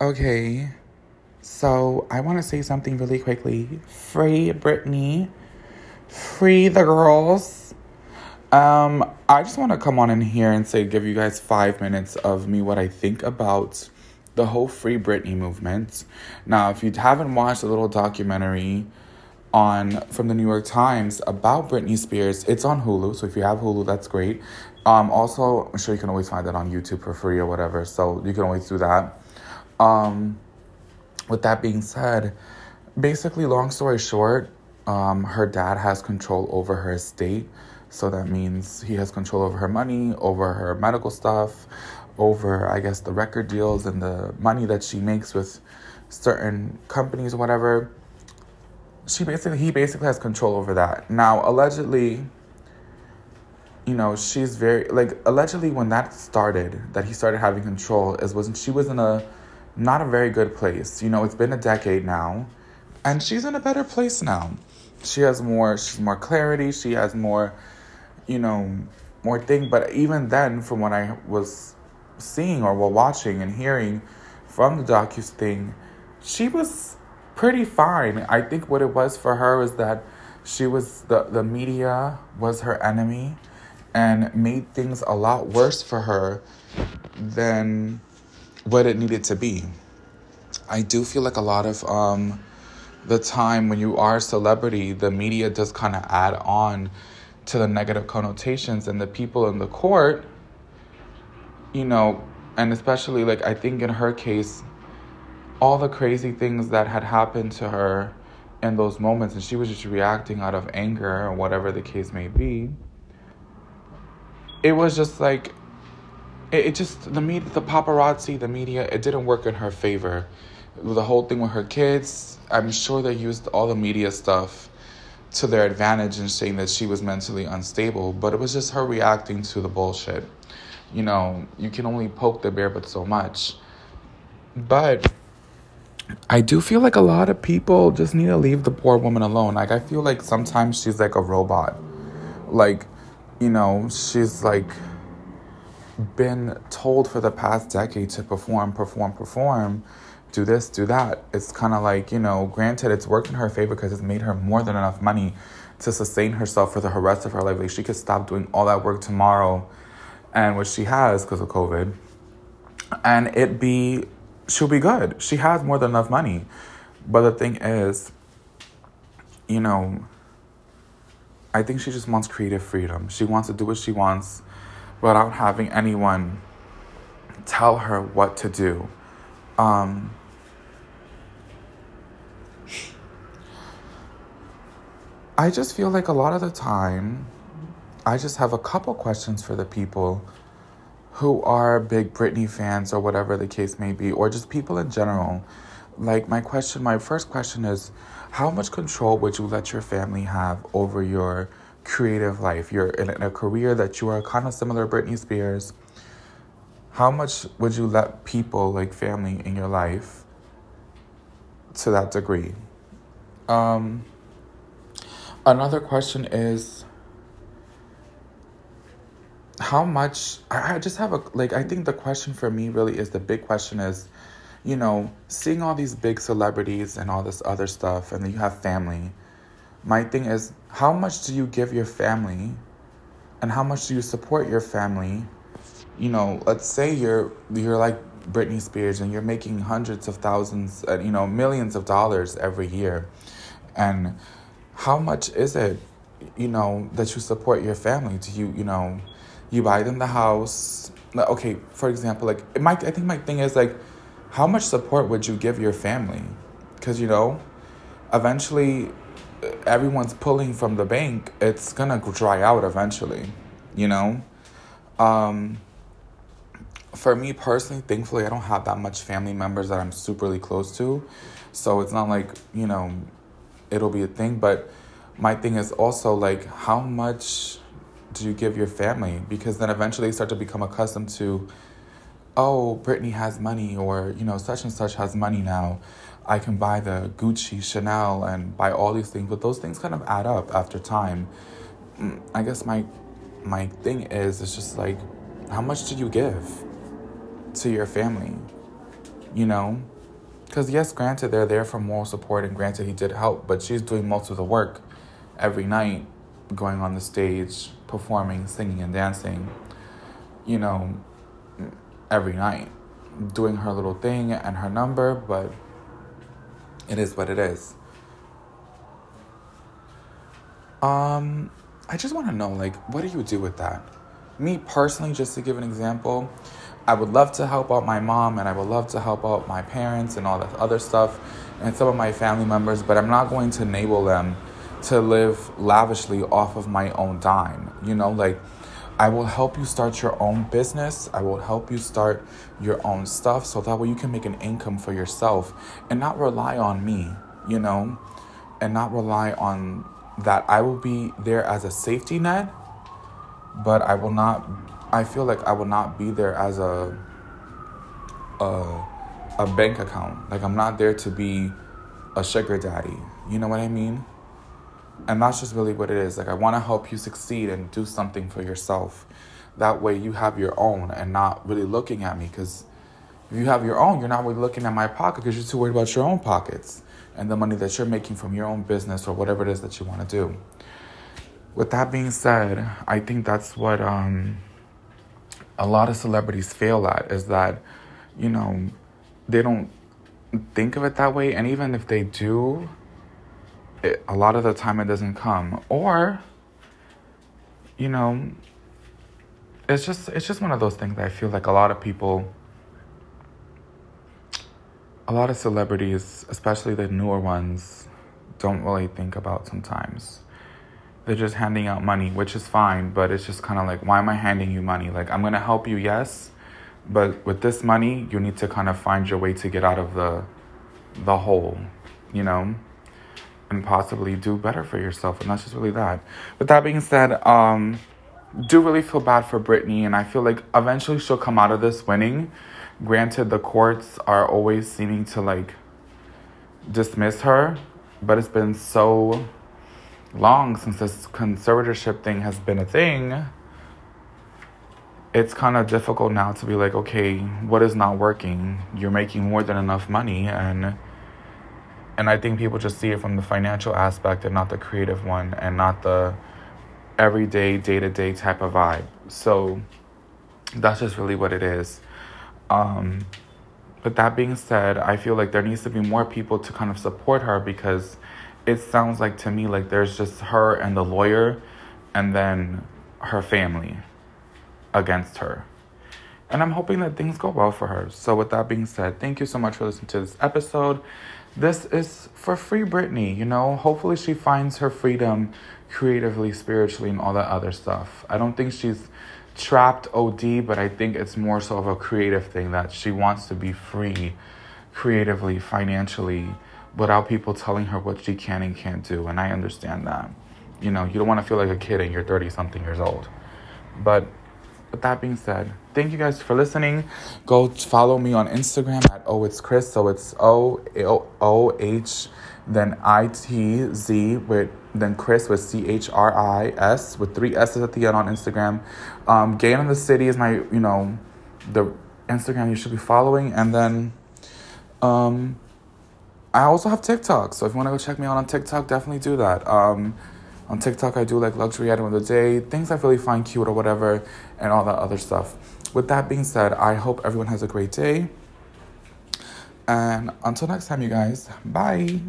Okay, so I want to say something really quickly. Free Britney. Free the girls. Um, I just want to come on in here and say, give you guys five minutes of me what I think about the whole Free Britney movement. Now, if you haven't watched a little documentary on from the New York Times about Britney Spears, it's on Hulu. So if you have Hulu, that's great. Um, also, I'm sure you can always find that on YouTube for free or whatever. So you can always do that. Um, with that being said, basically, long story short, um, her dad has control over her estate. So that means he has control over her money, over her medical stuff, over, I guess, the record deals and the money that she makes with certain companies or whatever. She basically, he basically has control over that. Now, allegedly, you know, she's very like allegedly when that started, that he started having control, is wasn't she was in a not a very good place. You know, it's been a decade now, and she's in a better place now. She has more, she's more clarity. She has more, you know, more thing. But even then, from what I was seeing or while watching and hearing from the docu thing, she was pretty fine. I think what it was for her was that she was the the media was her enemy and made things a lot worse for her than what it needed to be. I do feel like a lot of um, the time when you are a celebrity, the media does kind of add on to the negative connotations, and the people in the court, you know, and especially like I think in her case, all the crazy things that had happened to her in those moments, and she was just reacting out of anger or whatever the case may be. It was just like it, it just the media, the paparazzi, the media, it didn't work in her favor. The whole thing with her kids, I'm sure they used all the media stuff to their advantage in saying that she was mentally unstable, but it was just her reacting to the bullshit. You know, you can only poke the bear but so much. But I do feel like a lot of people just need to leave the poor woman alone. Like I feel like sometimes she's like a robot. Like, you know, she's like been told for the past decade to perform, perform, perform, do this, do that. It's kind of like, you know, granted, it's worked in her favor because it's made her more than enough money to sustain herself for the rest of her life. Like, she could stop doing all that work tomorrow, and which she has because of COVID, and it be, she'll be good. She has more than enough money. But the thing is, you know, I think she just wants creative freedom. She wants to do what she wants without having anyone tell her what to do. Um, I just feel like a lot of the time, I just have a couple questions for the people who are big Britney fans or whatever the case may be, or just people in general. Like, my question, my first question is how much control would you let your family have over your creative life, you're in a career that you are kind of similar to Britney Spears, how much would you let people, like family in your life, to that degree? Um, another question is how much I, I just have a like i think the question for me really is the big question is you know seeing all these big celebrities and all this other stuff and then you have family my thing is how much do you give your family and how much do you support your family? You know let's say you're you're like Britney Spears and you're making hundreds of thousands uh, you know millions of dollars every year. And how much is it you know that you support your family? Do you you know you buy them the house? Okay for example like it might i think my thing is like how much support would you give your family? Because you know eventually everyone's pulling from the bank, it's gonna dry out eventually, you know? Um, for me personally, thankfully, I don't have that much family members that I'm superly close to. So it's not like, you know, it'll be a thing. But my thing is also like, how much do you give your family? Because then eventually they start to become accustomed to, oh, Britney has money, or, you know, such and such has money now. I can buy the Gucci, Chanel, and buy all these things, but those things kind of add up after time. Mm, I guess my my thing is it's just like how much did you give to your family? you know? Because, yes, granted, they're there for moral support, and granted, he did help, but she's doing most of the work every night, going on the stage, performing, singing, and dancing, you know, every night, doing her little thing and her number, but it is what it is. Um, I just want to know, like, what do you do with that? Me personally, just to give an example, I would love to help out my mom and I would love to help out my parents and all that other stuff and some of my family members, but I'm not going to enable them to live lavishly off of my own dime. You know, like, I will help you start your own business. I will help you start your own stuff so that way you can make an income for yourself and not rely on me, you know, and not rely on that I will be there as a safety net, but I will not. I feel like I will not be there as a a a bank account. Like I'm not there to be a sugar daddy. You know what I mean? And that's just really what it is. Like I want to help you succeed and do something for yourself. That way you have your own and not really looking at me because if you have your own, you're not really looking at my pocket because you're too worried about your own pockets and the money that you're making from your own business or whatever it is that you want to do. With that being said, I think that's what um, a lot of celebrities fail at is that, you know, they don't think of it that way. And even if they do, it, a lot of the time it doesn't come. Or, you know, it's just it's just one of those things that I feel like a lot of people a lot of celebrities, especially the newer ones, don't really think about sometimes. They're just handing out money, which is fine, but it's just kind of like, why am I handing you money? Like, I'm gonna help you, yes, but with this money, you need to kind of find your way to get out of the the hole, you know, and possibly do better for yourself. And that's just really that. With that being said, um, do really feel bad for Britney, and I feel like eventually she'll come out of this winning Granted, the courts are always seeming to like dismiss her, but it's been so long since this conservatorship thing has been a thing. It's kind of difficult now to be like, okay, what is not working? You're making more than enough money and and I think people just see it from the financial aspect and not the creative one and not the everyday day-to-day type of vibe. So that's just really what it is. Um, but that being said, I feel like there needs to be more people to kind of support her because it sounds like to me like there's just her and the lawyer and then her family against her. And I'm hoping that things go well for her. So, with that being said, thank you so much for listening to this episode. This is for free Britney, you know? Hopefully, she finds her freedom creatively, spiritually, and all that other stuff. I don't think she's trapped OD, but I think it's more so of a creative thing that she wants to be free creatively, financially, without people telling her what she can and can't do. And I understand that. You know, you don't want to feel like a kid and you're 30 something years old. But with that being said, thank you guys for listening. Go follow me on Instagram at Oh It's Chris. So it's O O H then I T Z with then Chris with C H R I S with three S's at the end on Instagram. Um, Gay in the City is my you know the Instagram you should be following, and then um, I also have TikTok. So if you want to go check me out on TikTok, definitely do that. Um, on TikTok, I do like luxury item of the day, things I really find cute or whatever, and all that other stuff. With that being said, I hope everyone has a great day. And until next time, you guys, bye.